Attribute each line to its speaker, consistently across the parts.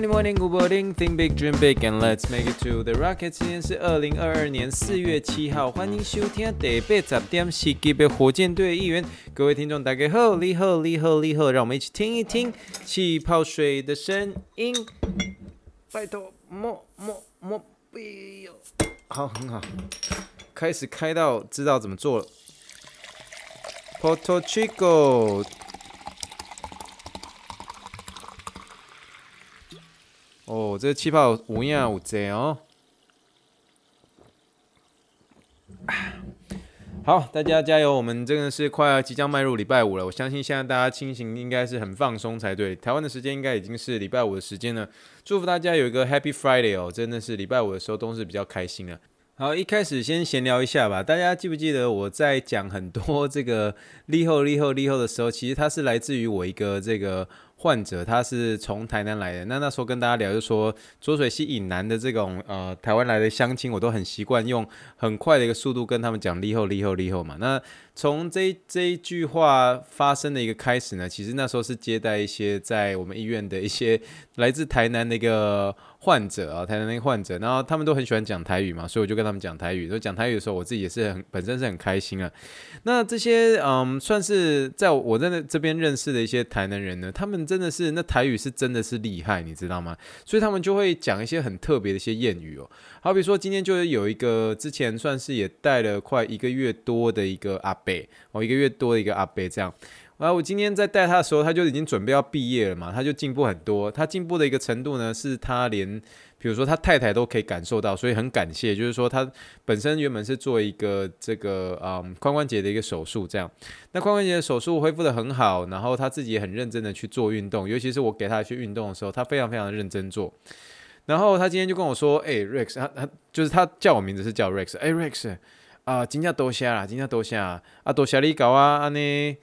Speaker 1: Morning, morning, good morning. Think big, dream big, and let's make it to the rocket. 今天是二零二二年四月七号，欢迎收听第八十点四集的火箭队一员。各位听众，大家好，你好，你好，你好，让我们一起听一听气泡水的声音。拜托，莫莫莫，不要。好，很好。开始开到知道怎么做了。Porto Chico。哦，这个气泡有影有济哦。好，大家加油！我们真的是快要即将迈入礼拜五了。我相信现在大家清醒应该是很放松才对。台湾的时间应该已经是礼拜五的时间了。祝福大家有一个 Happy Friday 哦！真的是礼拜五的时候都是比较开心的。好，一开始先闲聊一下吧。大家记不记得我在讲很多这个 立后立后立后的时候，其实它是来自于我一个这个。患者他是从台南来的，那那时候跟大家聊，就说浊水溪以南的这种呃台湾来的乡亲，我都很习惯用很快的一个速度跟他们讲立后立后立后嘛。那从这这一句话发生的一个开始呢，其实那时候是接待一些在我们医院的一些来自台南的一个。患者啊，台南那个患者，然后他们都很喜欢讲台语嘛，所以我就跟他们讲台语。所以讲台语的时候，我自己也是很本身是很开心啊。那这些嗯，算是在我在这边认识的一些台南人呢，他们真的是那台语是真的是厉害，你知道吗？所以他们就会讲一些很特别的一些谚语哦。好比说今天就是有一个之前算是也带了快一个月多的一个阿哦，一个月多的一个阿伯这样。啊，我今天在带他的时候，他就已经准备要毕业了嘛，他就进步很多。他进步的一个程度呢，是他连，比如说他太太都可以感受到，所以很感谢。就是说他本身原本是做一个这个嗯髋关节的一个手术，这样，那髋关节的手术恢复得很好，然后他自己也很认真的去做运动，尤其是我给他去运动的时候，他非常非常的认真做。然后他今天就跟我说，哎，Rex，他他就是他叫我名字是叫 Rex，哎，Rex，啊，真正多谢啦，真正多谢啊，啊，多谢你搞啊，安尼。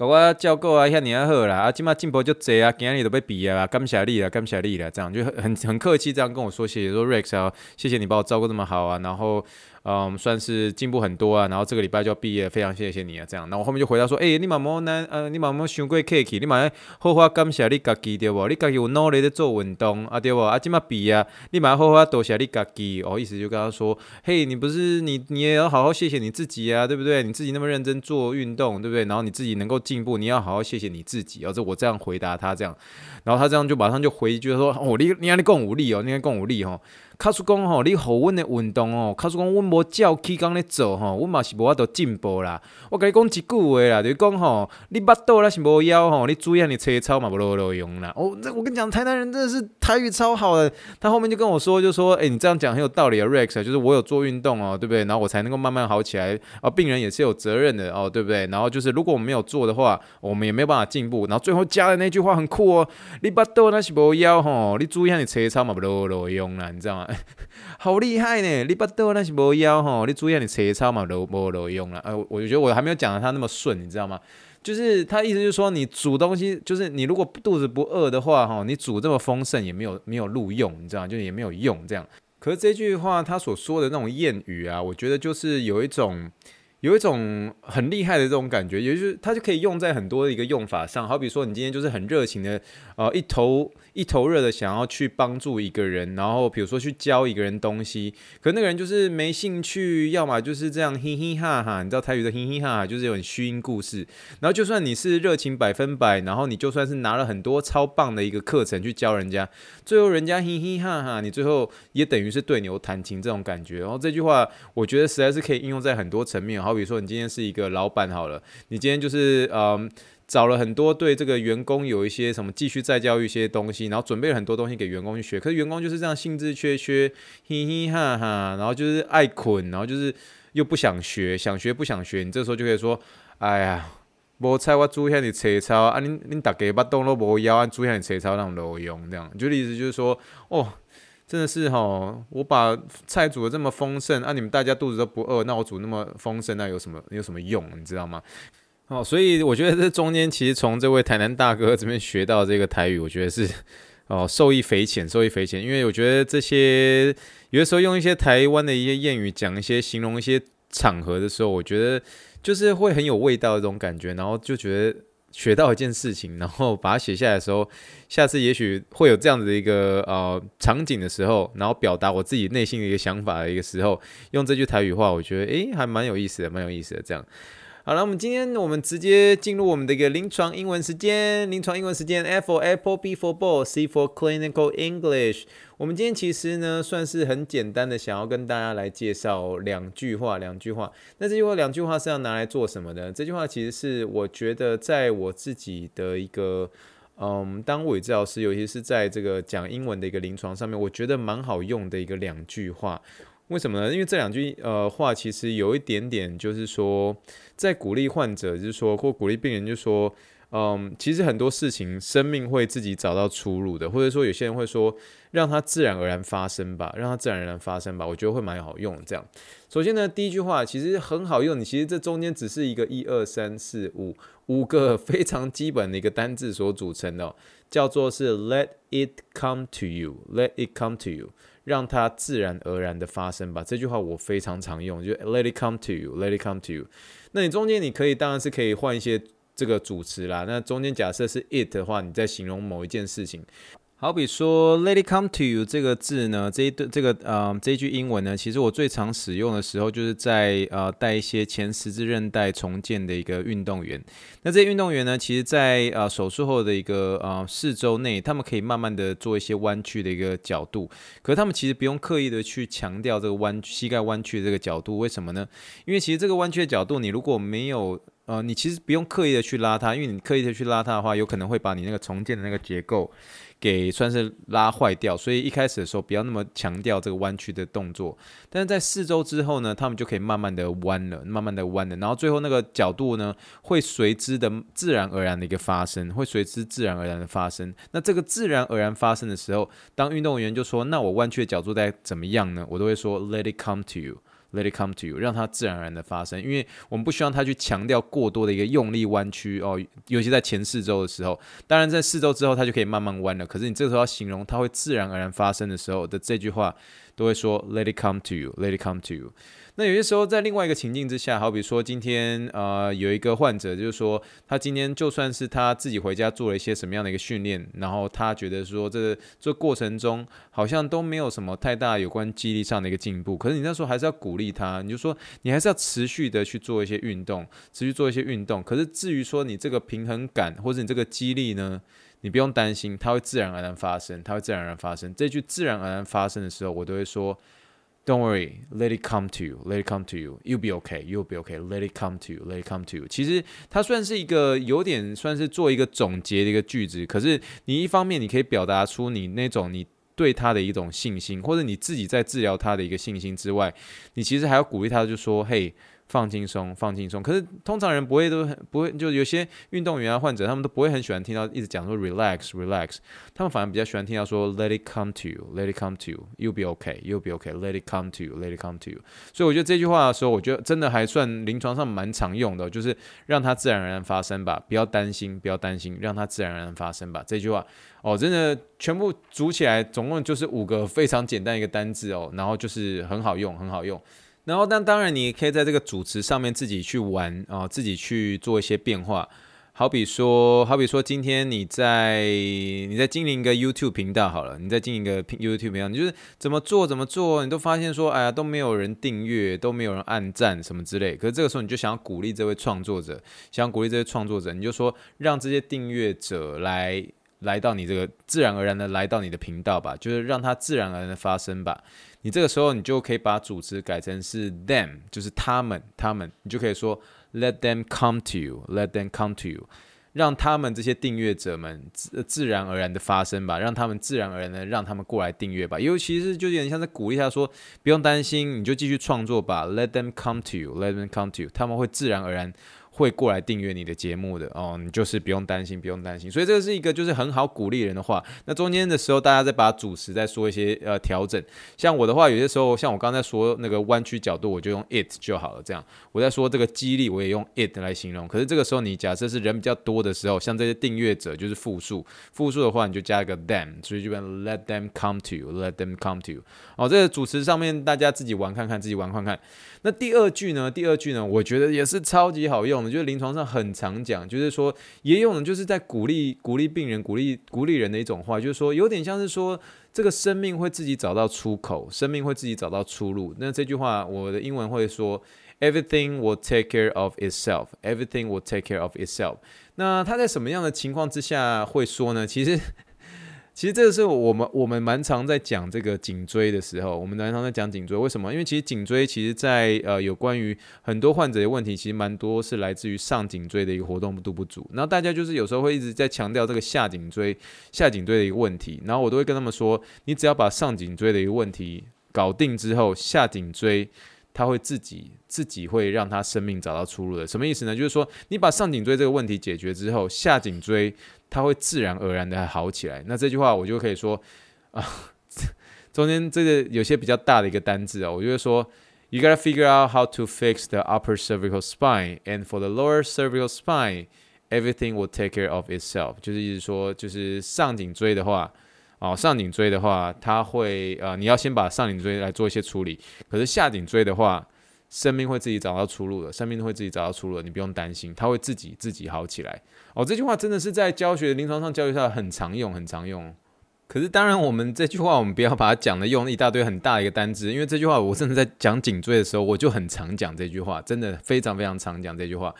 Speaker 1: 给我照顾啊，遐尔好啦，啊，今嘛进步就济啊，今日都要毕业啦，感谢你啦，感谢你啦，这样就很很客气，这样跟我说谢谢，说 Rex 啊，谢谢你把我照顾这么好啊，然后。嗯，算是进步很多啊，然后这个礼拜就要毕业，非常谢谢你啊，这样，那我后面就回答说，诶、你妈妈呢？呃，你妈妈伤过客气，你妈好好感谢你家己对不？你家己有努力在做运动啊，对不？啊，今嘛毕啊，你妈好好多谢你家己，哦，意思就跟他说，嘿，你不是你，你也要好好谢谢你自己啊，对不对？你自己那么认真做运动，对不对？然后你自己能够进步，你要好好谢谢你自己，哦，这我这样回答他这样，然后他这样就马上就回一句说，哦，你你看你更无力哦，你看更无力哦。卡叔讲吼，你好，阮的运动哦。卡叔讲，阮无照起工咧做吼，阮嘛是无法度进步啦。我甲你讲一句话啦，就是讲吼，你巴肚那是无枵吼，你注意下你切操嘛，无路路用啦。哦，我跟你讲，台南人真的是台语超好的。他后面就跟我说，就说，诶、欸，你这样讲很有道理啊，Rex，就是我有做运动哦，对不对？然后我才能够慢慢好起来。啊，病人也是有责任的哦，对不对？然后就是如果我们没有做的话，我们也没有办法进步。然后最后加的那句话很酷哦，你巴肚那是无枵吼，你注意下你切操嘛，无路路用啦，你知道吗？好厉害呢！你巴肚那是无枵吼，你注意下你切操嘛，都无路用了。呃，我就觉得我还没有讲的他那么顺，你知道吗？就是他意思就是说，你煮东西，就是你如果肚子不饿的话，哈，你煮这么丰盛也没有没有录用，你知道吗？就也没有用这样。可是这句话他所说的那种谚语啊，我觉得就是有一种。有一种很厉害的这种感觉，也就是它就可以用在很多的一个用法上。好比说，你今天就是很热情的，呃，一头一头热的想要去帮助一个人，然后比如说去教一个人东西，可那个人就是没兴趣，要么就是这样嘻嘻哈哈，你知道台语的嘻嘻哈哈就是有点虚音故事。然后就算你是热情百分百，然后你就算是拿了很多超棒的一个课程去教人家，最后人家嘻嘻哈哈，你最后也等于是对牛弹琴这种感觉。然后这句话，我觉得实在是可以应用在很多层面。好比说，你今天是一个老板好了，你今天就是嗯找了很多对这个员工有一些什么继续再教育一些东西，然后准备了很多东西给员工去学，可是员工就是这样兴致缺缺，嘻嘻哈哈，然后就是爱困，然后就是又不想学，想学不想学，你这时候就可以说，哎呀，无菜我煮遐尔切操啊，恁恁大家巴肚都无枵，煮遐尔切操那种路用这样，就意思就是说，哦。真的是哈，我把菜煮的这么丰盛，啊，你们大家肚子都不饿，那我煮那么丰盛，那有什么有什么用？你知道吗？哦，所以我觉得这中间其实从这位台南大哥这边学到这个台语，我觉得是哦受益匪浅，受益匪浅。因为我觉得这些有的时候用一些台湾的一些谚语讲一些形容一些场合的时候，我觉得就是会很有味道的这种感觉，然后就觉得。学到一件事情，然后把它写下来的时候，下次也许会有这样子的一个呃场景的时候，然后表达我自己内心的一个想法的一个时候，用这句台语话，我觉得诶还蛮有意思的，蛮有意思的这样。好了，我们今天我们直接进入我们的一个临床英文时间。临床英文时间，F for Apple，B for Ball，C for Clinical English。我们今天其实呢，算是很简单的，想要跟大家来介绍两句话，两句话。那这句话，两句话是要拿来做什么的？这句话其实是我觉得在我自己的一个，嗯，当物理治疗师，尤其是在这个讲英文的一个临床上面，我觉得蛮好用的一个两句话。为什么呢？因为这两句呃话其实有一点点，就是说在鼓励患者，就是说或鼓励病人，就是说，嗯，其实很多事情生命会自己找到出路的，或者说有些人会说，让它自然而然发生吧，让它自然而然发生吧，我觉得会蛮好用。这样，首先呢，第一句话其实很好用，你其实这中间只是一个一二三四五五个 非常基本的一个单字所组成的，叫做是 Let it come to you，Let it come to you。让它自然而然的发生吧。这句话我非常常用，就 Let it come to you，Let it come to you。那你中间你可以当然是可以换一些这个主词啦。那中间假设是 it 的话，你在形容某一件事情。好比说，Let it come to you 这个字呢，这一对这个呃这一句英文呢，其实我最常使用的时候，就是在呃带一些前十字韧带重建的一个运动员。那这些运动员呢，其实在呃手术后的一个呃四周内，他们可以慢慢的做一些弯曲的一个角度，可是他们其实不用刻意的去强调这个弯膝盖弯曲的这个角度，为什么呢？因为其实这个弯曲的角度，你如果没有呃，你其实不用刻意的去拉它，因为你刻意的去拉它的话，有可能会把你那个重建的那个结构。给算是拉坏掉，所以一开始的时候不要那么强调这个弯曲的动作，但是在四周之后呢，他们就可以慢慢的弯了，慢慢的弯了，然后最后那个角度呢，会随之的自然而然的一个发生，会随之自然而然的发生。那这个自然而然发生的时候，当运动员就说，那我弯曲的角度在怎么样呢？我都会说，Let it come to you。Let it come to you，让它自然而然的发生，因为我们不希望它去强调过多的一个用力弯曲哦，尤其在前四周的时候。当然，在四周之后，它就可以慢慢弯了。可是你这时候要形容它会自然而然发生的时候的这句话，都会说 Let it come to you，Let it come to you。那有些时候在另外一个情境之下，好比说今天呃有一个患者，就是说他今天就算是他自己回家做了一些什么样的一个训练，然后他觉得说这这过程中好像都没有什么太大有关肌力上的一个进步，可是你那时候还是要鼓励他，你就说你还是要持续的去做一些运动，持续做一些运动。可是至于说你这个平衡感或者你这个肌力呢，你不用担心，它会自然而然发生，它会自然而然发生。这句自然而然发生的时候，我都会说。Don't worry, let it come to you, let it come to you. You'll be okay, you'll be okay. Let it come to you, let it come to you. 其实它算是一个有点算是做一个总结的一个句子，可是你一方面你可以表达出你那种你对他的一种信心，或者你自己在治疗他的一个信心之外，你其实还要鼓励他，就说嘿。放轻松，放轻松。可是通常人不会都很不会，就有些运动员啊、患者，他们都不会很喜欢听到一直讲说 relax relax，他们反而比较喜欢听到说 let it come to you，let it come to you，you'll be okay，you'll be okay，let it come to you，let it come to you。所以我觉得这句话的时候，我觉得真的还算临床上蛮常用的，就是让它自然而然发生吧，不要担心，不要担心，让它自然而然发生吧。这句话哦，真的全部组起来，总共就是五个非常简单一个单字哦，然后就是很好用，很好用。然后，但当然，你可以在这个主词上面自己去玩啊、自己去做一些变化。好比说，好比说，今天你在你在经营一个 YouTube 频道好了，你在经营一个 YouTube 频道，你就是怎么做怎么做，你都发现说，哎呀，都没有人订阅，都没有人按赞什么之类。可是这个时候，你就想要鼓励这位创作者，想要鼓励这位创作者，你就说，让这些订阅者来来到你这个自然而然的来到你的频道吧，就是让它自然而然的发生吧。你这个时候，你就可以把主词改成是 them，就是他们，他们，你就可以说 let them come to you，let them come to you，让他们这些订阅者们自自然而然的发生吧，让他们自然而然的让他们过来订阅吧。尤其是就有点像在鼓励他说，不用担心，你就继续创作吧，let them come to you，let them come to you，他们会自然而然。会过来订阅你的节目的哦，你就是不用担心，不用担心。所以这个是一个就是很好鼓励人的话。那中间的时候，大家再把主持再说一些呃调整。像我的话，有些时候像我刚才说那个弯曲角度，我就用 it 就好了。这样我在说这个激励，我也用 it 来形容。可是这个时候，你假设是人比较多的时候，像这些订阅者就是复数，复数的话你就加一个 them，所以就变 let them come to you，let them come to you。哦，这个主持上面大家自己玩看看，自己玩看看。那第二句呢？第二句呢？我觉得也是超级好用，就是临床上很常讲，就是说也有人就是在鼓励鼓励病人、鼓励鼓励人的一种话，就是说有点像是说这个生命会自己找到出口，生命会自己找到出路。那这句话我的英文会说，Everything will take care of itself. Everything will take care of itself. 那他在什么样的情况之下会说呢？其实。其实这个是我们我们蛮常在讲这个颈椎的时候，我们蛮常在讲颈椎。为什么？因为其实颈椎其实在呃有关于很多患者的问题，其实蛮多是来自于上颈椎的一个活动度不足。然后大家就是有时候会一直在强调这个下颈椎下颈椎的一个问题，然后我都会跟他们说，你只要把上颈椎的一个问题搞定之后，下颈椎它会自己自己会让它生命找到出路的。什么意思呢？就是说你把上颈椎这个问题解决之后，下颈椎。它会自然而然的好起来。那这句话我就可以说啊，中间这个有些比较大的一个单字啊，我就会说，You gotta figure out how to fix the upper cervical spine, and for the lower cervical spine, everything will take care of itself。就是意思说，就是上颈椎的话，哦，上颈椎的话，它会呃，你要先把上颈椎来做一些处理。可是下颈椎的话，生命会自己找到出路的，生命会自己找到出路的，你不用担心，它会自己自己好起来。哦，这句话真的是在教学临床上教学上很常用，很常用。可是当然，我们这句话我们不要把它讲的用一大堆很大的一个单字，因为这句话我甚至在讲颈椎的时候，我就很常讲这句话，真的非常非常常讲这句话。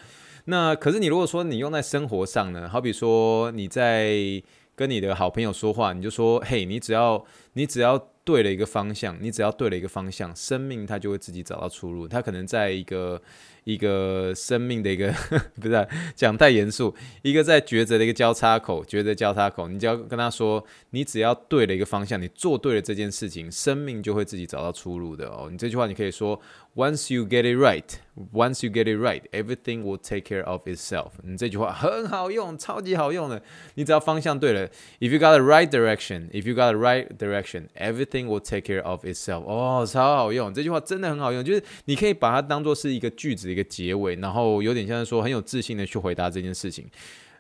Speaker 1: 那可是你如果说你用在生活上呢？好比说你在跟你的好朋友说话，你就说：“嘿，你只要你只要。”对了一个方向，你只要对了一个方向，生命它就会自己找到出路。它可能在一个一个生命的一个 不是讲太严肃，一个在抉择的一个交叉口，抉择交叉口，你只要跟他说，你只要对了一个方向，你做对了这件事情，生命就会自己找到出路的哦。你这句话你可以说，Once you get it right, once you get it right, everything will take care of itself。你这句话很好用，超级好用的。你只要方向对了，If you got the right direction, if you got the right direction, everything will take care of itself。哦，超好用，这句话真的很好用，就是你可以把它当做是一个句子。一个结尾，然后有点像是说很有自信的去回答这件事情。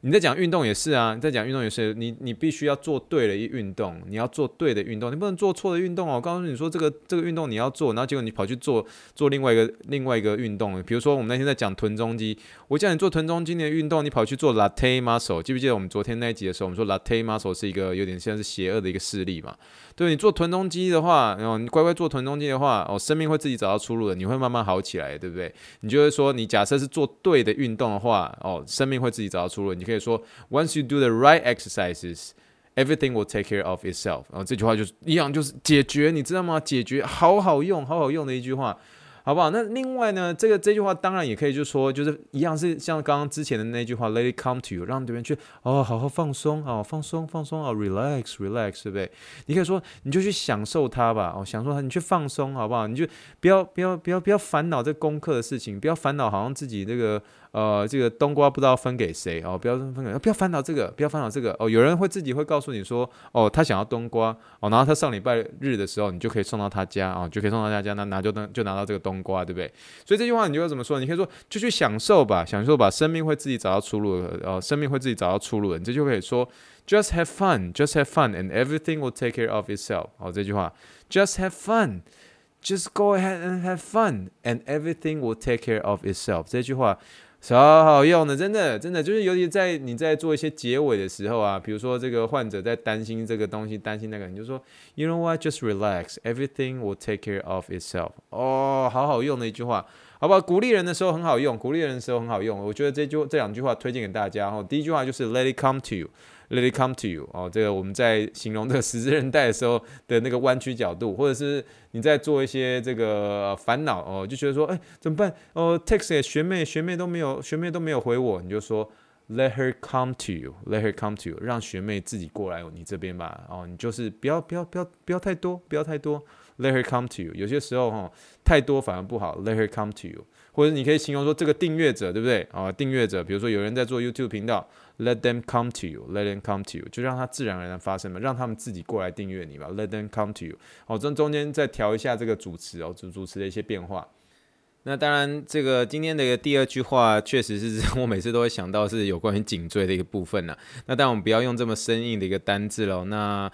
Speaker 1: 你在讲运动也是啊，你在讲运动也是，你你必须要做对的一运动，你要做对的运动，你不能做错的运动哦。我告诉你说，这个这个运动你要做，然后结果你跑去做做另外一个另外一个运动，比如说我们那天在讲臀中肌，我叫你做臀中肌的运动，你跑去做 latte muscle，记不记得我们昨天那一集的时候，我们说 latte muscle 是一个有点像是邪恶的一个势力嘛？对，你做臀中肌的话，然后你乖乖做臀中肌的话，哦，生命会自己找到出路的，你会慢慢好起来，对不对？你就会说，你假设是做对的运动的话，哦，生命会自己找到出路，你可以说 Once you do the right exercises, everything will take care of itself。然后这句话就是一样，就是解决，你知道吗？解决，好好用，好好用的一句话。好不好？那另外呢，这个这句话当然也可以就说，就是一样是像刚刚之前的那句话，Let it come to you，让对面去哦，好好放松哦，放松放松哦，relax relax，对不对？你可以说，你就去享受它吧，哦，享受它，你去放松，好不好？你就不要不要不要不要烦恼这功课的事情，不要烦恼好像自己这个呃这个冬瓜不知道分给谁哦，不要分给，不要烦恼这个，不要烦恼这个哦。有人会自己会告诉你说，哦，他想要冬瓜哦，然后他上礼拜日的时候，你就可以送到他家哦，就可以送到他家，那拿就拿就拿到这个冬。瓜对不对？所以这句话你就要怎么说？你可以说就去享受吧，享受吧，生命会自己找到出路的。哦，生命会自己找到出路的。你这就可以说 just have fun，just have fun，and everything will take care of itself。好，这句话 just have fun，just go ahead and have fun，and everything will take care of itself。这句话。超好用的，真的，真的就是，尤其在你在做一些结尾的时候啊，比如说这个患者在担心这个东西，担心那个，你就说，You know what? Just relax. Everything will take care of itself. 哦，好好用的一句话，好不好？鼓励人的时候很好用，鼓励人的时候很好用。我觉得这句这两句话推荐给大家。然后第一句话就是 Let it come to you. Let it come to you 哦，这个我们在形容这个十字韧带的时候的那个弯曲角度，或者是你在做一些这个烦恼哦，就觉得说，哎，怎么办？哦，text 学妹，学妹都没有，学妹都没有回我，你就说，Let her come to you，Let her come to you，让学妹自己过来你这边吧。哦，你就是不要不要不要不要太多，不要太多，Let her come to you。有些时候哈，太多反而不好，Let her come to you。或者你可以形容说这个订阅者，对不对？啊，订阅者，比如说有人在做 YouTube 频道，Let them come to you，Let them come to you，就让它自然而然发生嘛，让他们自己过来订阅你吧，Let them come to you。好，这中间再调一下这个主词哦，主主词的一些变化。那当然，这个今天的一个第二句话，确实是 我每次都会想到是有关于颈椎的一个部分呢。那但，我们不要用这么生硬的一个单字喽。那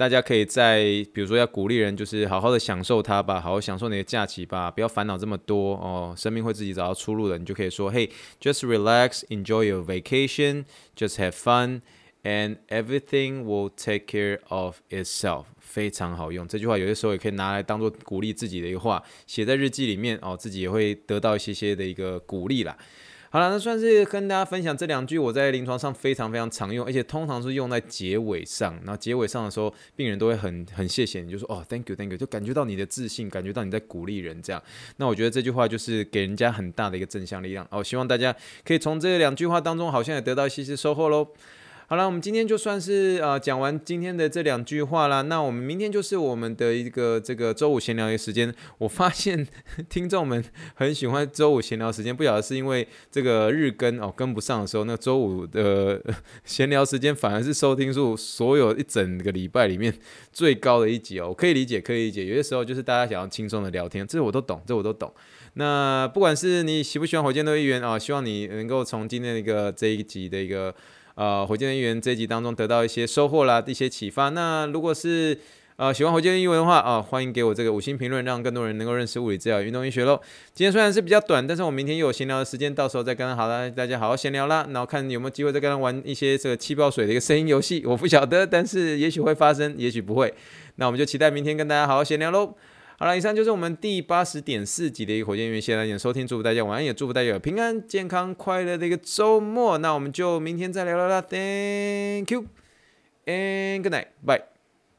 Speaker 1: 大家可以在，比如说要鼓励人，就是好好的享受它吧，好好享受你的假期吧，不要烦恼这么多哦。生命会自己找到出路的，你就可以说，Hey，just relax，enjoy your vacation，just have fun，and everything will take care of itself。非常好用，这句话有些时候也可以拿来当做鼓励自己的一个话，写在日记里面哦，自己也会得到一些些的一个鼓励啦。好了，那算是跟大家分享这两句我在临床上非常非常常用，而且通常是用在结尾上。然后结尾上的时候，病人都会很很谢谢你，就说哦，thank you，thank you，就感觉到你的自信，感觉到你在鼓励人这样。那我觉得这句话就是给人家很大的一个正向力量哦。希望大家可以从这两句话当中，好像也得到一些些收获喽。好了，我们今天就算是呃讲完今天的这两句话啦。那我们明天就是我们的一个这个周五闲聊的时间。我发现听众们很喜欢周五闲聊时间，不晓得是因为这个日更哦跟不上的时候，那周五的闲聊时间反而是收听数所有一整个礼拜里面最高的一集哦。我可以理解，可以理解。有些时候就是大家想要轻松的聊天，这我都懂，这我都懂。那不管是你喜不喜欢火箭队议员啊，希望你能够从今天的一个这一集的一个。呃，火箭人员这一集当中得到一些收获啦，一些启发。那如果是呃喜欢火箭人员的话啊、呃，欢迎给我这个五星评论，让更多人能够认识物理治疗、运动医学喽。今天虽然是比较短，但是我明天又有闲聊的时间，到时候再跟好了大家好好闲聊啦。然后看有没有机会再跟他玩一些这个气泡水的一个声音游戏，我不晓得，但是也许会发生，也许不会。那我们就期待明天跟大家好好闲聊喽。好了，以上就是我们第八十点四集的一个火箭人员，谢谢大家收听，祝福大家晚安，也祝福大家有平安、健康、快乐的一个周末。那我们就明天再聊了啦，Thank you and good night，bye。